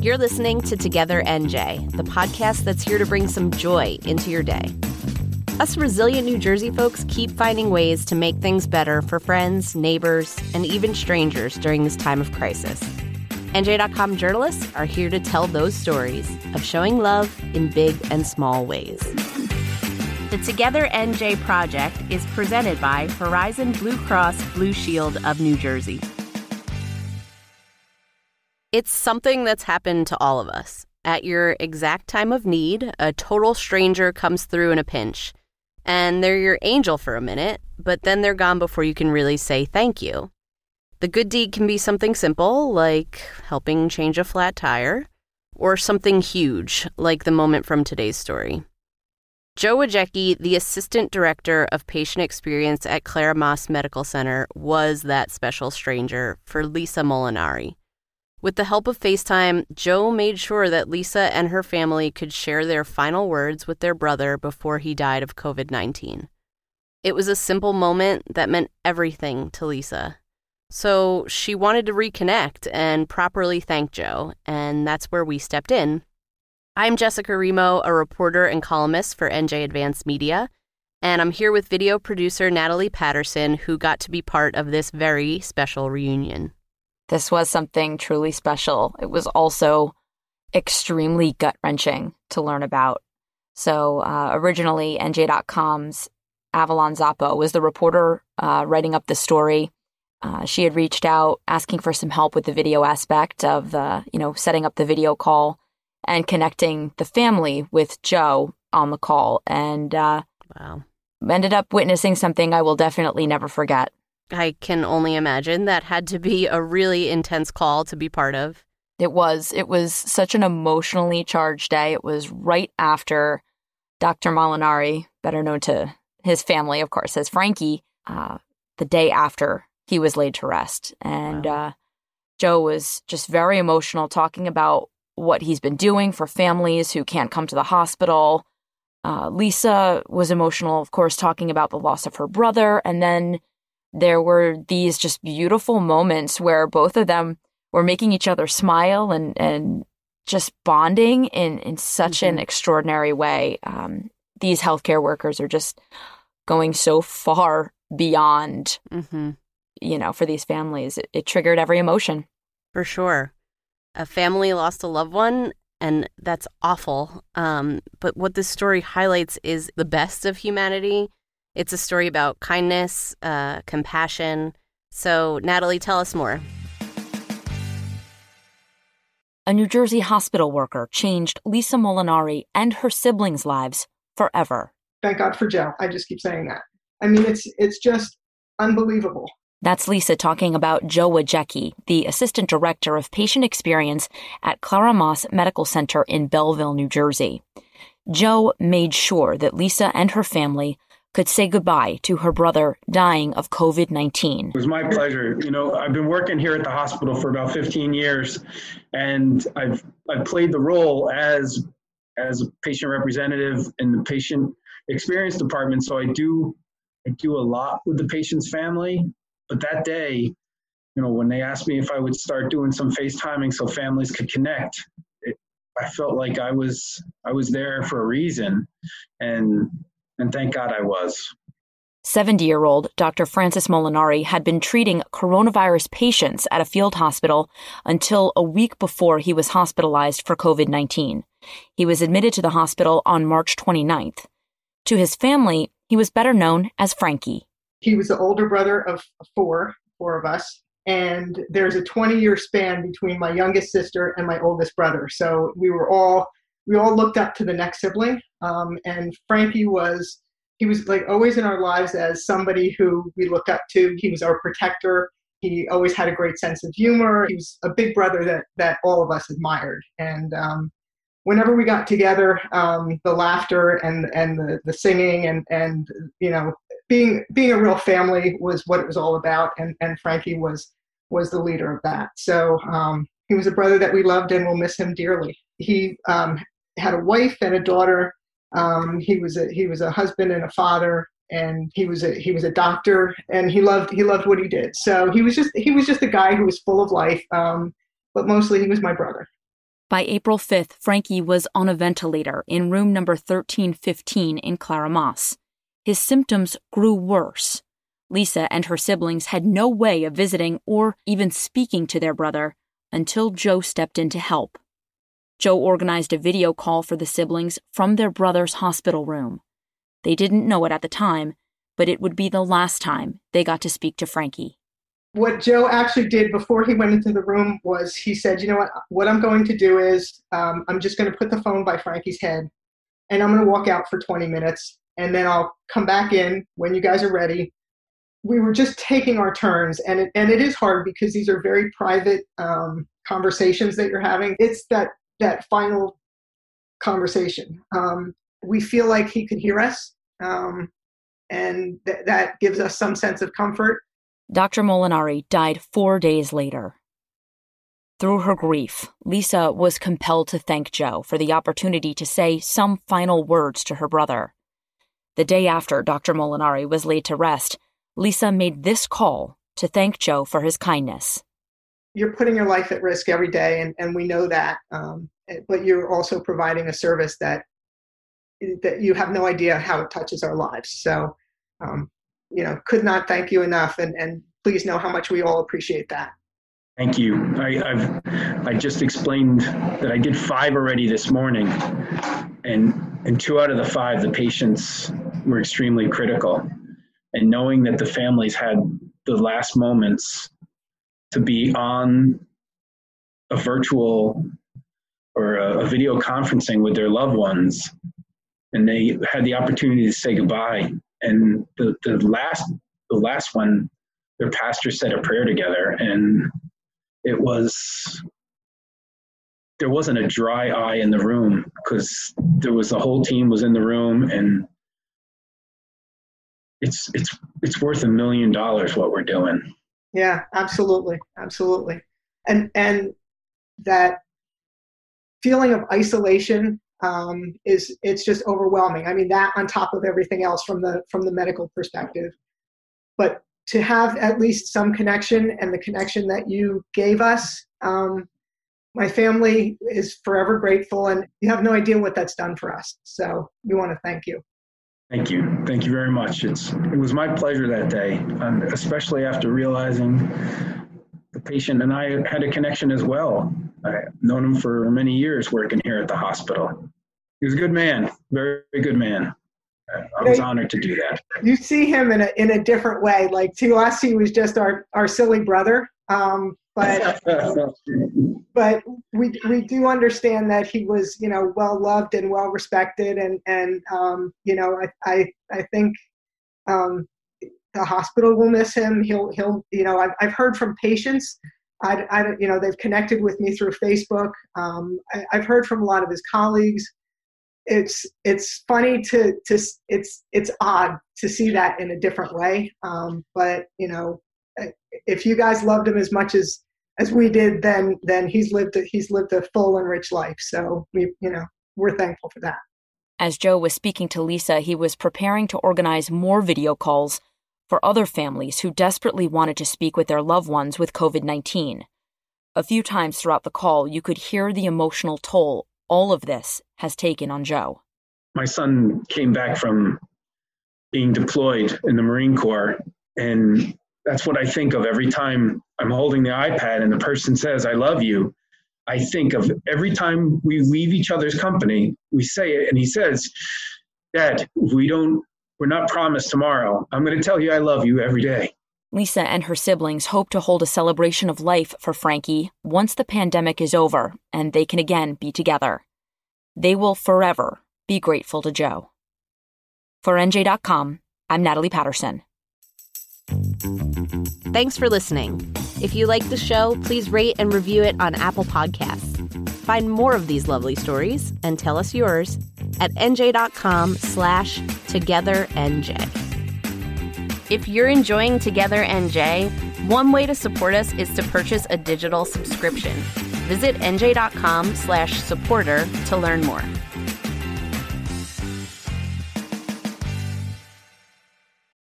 You're listening to Together NJ, the podcast that's here to bring some joy into your day. Us resilient New Jersey folks keep finding ways to make things better for friends, neighbors, and even strangers during this time of crisis. NJ.com journalists are here to tell those stories of showing love in big and small ways. The Together NJ project is presented by Horizon Blue Cross Blue Shield of New Jersey. It's something that's happened to all of us. At your exact time of need, a total stranger comes through in a pinch. And they're your angel for a minute, but then they're gone before you can really say thank you. The good deed can be something simple, like helping change a flat tire, or something huge, like the moment from today's story. Joe Wojecki, the assistant director of patient experience at Clara Maass Medical Center, was that special stranger for Lisa Molinari. With the help of FaceTime, Joe made sure that Lisa and her family could share their final words with their brother before he died of COVID 19. It was a simple moment that meant everything to Lisa. So she wanted to reconnect and properly thank Joe, and that's where we stepped in. I'm Jessica Remo, a reporter and columnist for NJ Advanced Media, and I'm here with video producer Natalie Patterson, who got to be part of this very special reunion. This was something truly special. It was also extremely gut wrenching to learn about. So, uh, originally, NJ.com's Avalon Zoppo was the reporter uh, writing up the story. Uh, she had reached out asking for some help with the video aspect of the, you know, setting up the video call and connecting the family with Joe on the call. And uh, wow, ended up witnessing something I will definitely never forget. I can only imagine that had to be a really intense call to be part of. It was. It was such an emotionally charged day. It was right after Dr. Molinari, better known to his family, of course, as Frankie, uh, the day after he was laid to rest. And wow. uh, Joe was just very emotional, talking about what he's been doing for families who can't come to the hospital. Uh, Lisa was emotional, of course, talking about the loss of her brother. And then there were these just beautiful moments where both of them were making each other smile and, and just bonding in, in such mm-hmm. an extraordinary way. Um, these healthcare workers are just going so far beyond, mm-hmm. you know, for these families. It, it triggered every emotion. For sure. A family lost a loved one, and that's awful. Um, but what this story highlights is the best of humanity it's a story about kindness, uh, compassion. So, Natalie, tell us more. A New Jersey hospital worker changed Lisa Molinari and her siblings' lives forever. Thank God for Joe. I just keep saying that. I mean, it's it's just unbelievable. That's Lisa talking about Joe Wojecki, the assistant director of patient experience at Clara Maass Medical Center in Belleville, New Jersey. Joe made sure that Lisa and her family could say goodbye to her brother dying of COVID 19. It was my pleasure. You know, I've been working here at the hospital for about 15 years, and I've, I've played the role as, as a patient representative in the patient experience department. So I do, I do a lot with the patient's family. But that day, you know, when they asked me if I would start doing some FaceTiming so families could connect, I felt like I was I was there for a reason, and and thank God I was. 70 year old Dr. Francis Molinari had been treating coronavirus patients at a field hospital until a week before he was hospitalized for COVID 19. He was admitted to the hospital on March 29th. To his family, he was better known as Frankie. He was the older brother of four, four of us. And there's a 20 year span between my youngest sister and my oldest brother. So we were all we all looked up to the next sibling. Um, and Frankie was, he was like always in our lives as somebody who we looked up to. He was our protector. He always had a great sense of humor. He was a big brother that, that all of us admired. And um, whenever we got together, um, the laughter and, and the, the singing and, and, you know, being, being a real family was what it was all about. And, and Frankie was, was the leader of that. So um, he was a brother that we loved and we'll miss him dearly. He um, had a wife and a daughter. Um, he was a he was a husband and a father, and he was a he was a doctor, and he loved he loved what he did. So he was just he was just a guy who was full of life. Um, but mostly he was my brother. By April 5th, Frankie was on a ventilator in room number 1315 in Clara Maass. His symptoms grew worse. Lisa and her siblings had no way of visiting or even speaking to their brother until Joe stepped in to help. Joe organized a video call for the siblings from their brother's hospital room. They didn't know it at the time, but it would be the last time they got to speak to Frankie. What Joe actually did before he went into the room was he said, You know what? What I'm going to do is um, I'm just going to put the phone by Frankie's head and I'm going to walk out for 20 minutes and then I'll come back in when you guys are ready. We were just taking our turns, and it, and it is hard because these are very private um, conversations that you're having. It's that that final conversation. Um, we feel like he could hear us, um, and th- that gives us some sense of comfort. Dr. Molinari died four days later. Through her grief, Lisa was compelled to thank Joe for the opportunity to say some final words to her brother. The day after Dr. Molinari was laid to rest, Lisa made this call to thank Joe for his kindness. You're putting your life at risk every day, and, and we know that. Um, but you're also providing a service that that you have no idea how it touches our lives. So, um, you know, could not thank you enough, and, and please know how much we all appreciate that. Thank you. I, I've I just explained that I did five already this morning, and and two out of the five, the patients were extremely critical, and knowing that the families had the last moments to be on a virtual or a, a video conferencing with their loved ones, and they had the opportunity to say goodbye. And the the last the last one, their pastor said a prayer together, and it was there wasn't a dry eye in the room because there was the whole team was in the room. And it's it's it's worth a million dollars what we're doing yeah absolutely absolutely. And and that feeling of isolation um, is it's just overwhelming. I mean that on top of everything else from the from the medical perspective. But to have at least some connection and the connection that you gave us um, my family is forever grateful and you have no idea what that's done for us. So we want to thank you thank you thank you very much it's it was my pleasure that day and especially after realizing the patient and i had a connection as well i've known him for many years working here at the hospital he was a good man very, very good man I was honored to do that. You see him in a in a different way. Like to us, he was just our our silly brother. Um, but but we we do understand that he was you know well loved and well respected, and and um, you know I I I think. Um, the hospital will miss him. He'll, he'll, you know, I've, I've heard from patients I, I, you know, they've connected with me through Facebook. Um, I, have heard from a lot of his colleagues it's it's funny to to it's it's odd to see that in a different way. Um, but you know, if you guys loved him as much as as we did, then then he's lived a, he's lived a full and rich life. So we you know we're thankful for that. As Joe was speaking to Lisa, he was preparing to organize more video calls for other families who desperately wanted to speak with their loved ones with COVID 19. A few times throughout the call, you could hear the emotional toll all of this has taken on Joe. My son came back from being deployed in the Marine Corps, and that's what I think of every time I'm holding the iPad and the person says, I love you. I think of every time we leave each other's company, we say it, and he says, Dad, we don't, we're not promised tomorrow. I'm going to tell you I love you every day. Lisa and her siblings hope to hold a celebration of life for Frankie once the pandemic is over and they can again be together. They will forever be grateful to Joe. For NJ.com, I'm Natalie Patterson. Thanks for listening. If you like the show, please rate and review it on Apple Podcasts. Find more of these lovely stories and tell us yours at nj.com slash togethernj. If you're enjoying Together NJ, one way to support us is to purchase a digital subscription. Visit nj.com slash supporter to learn more.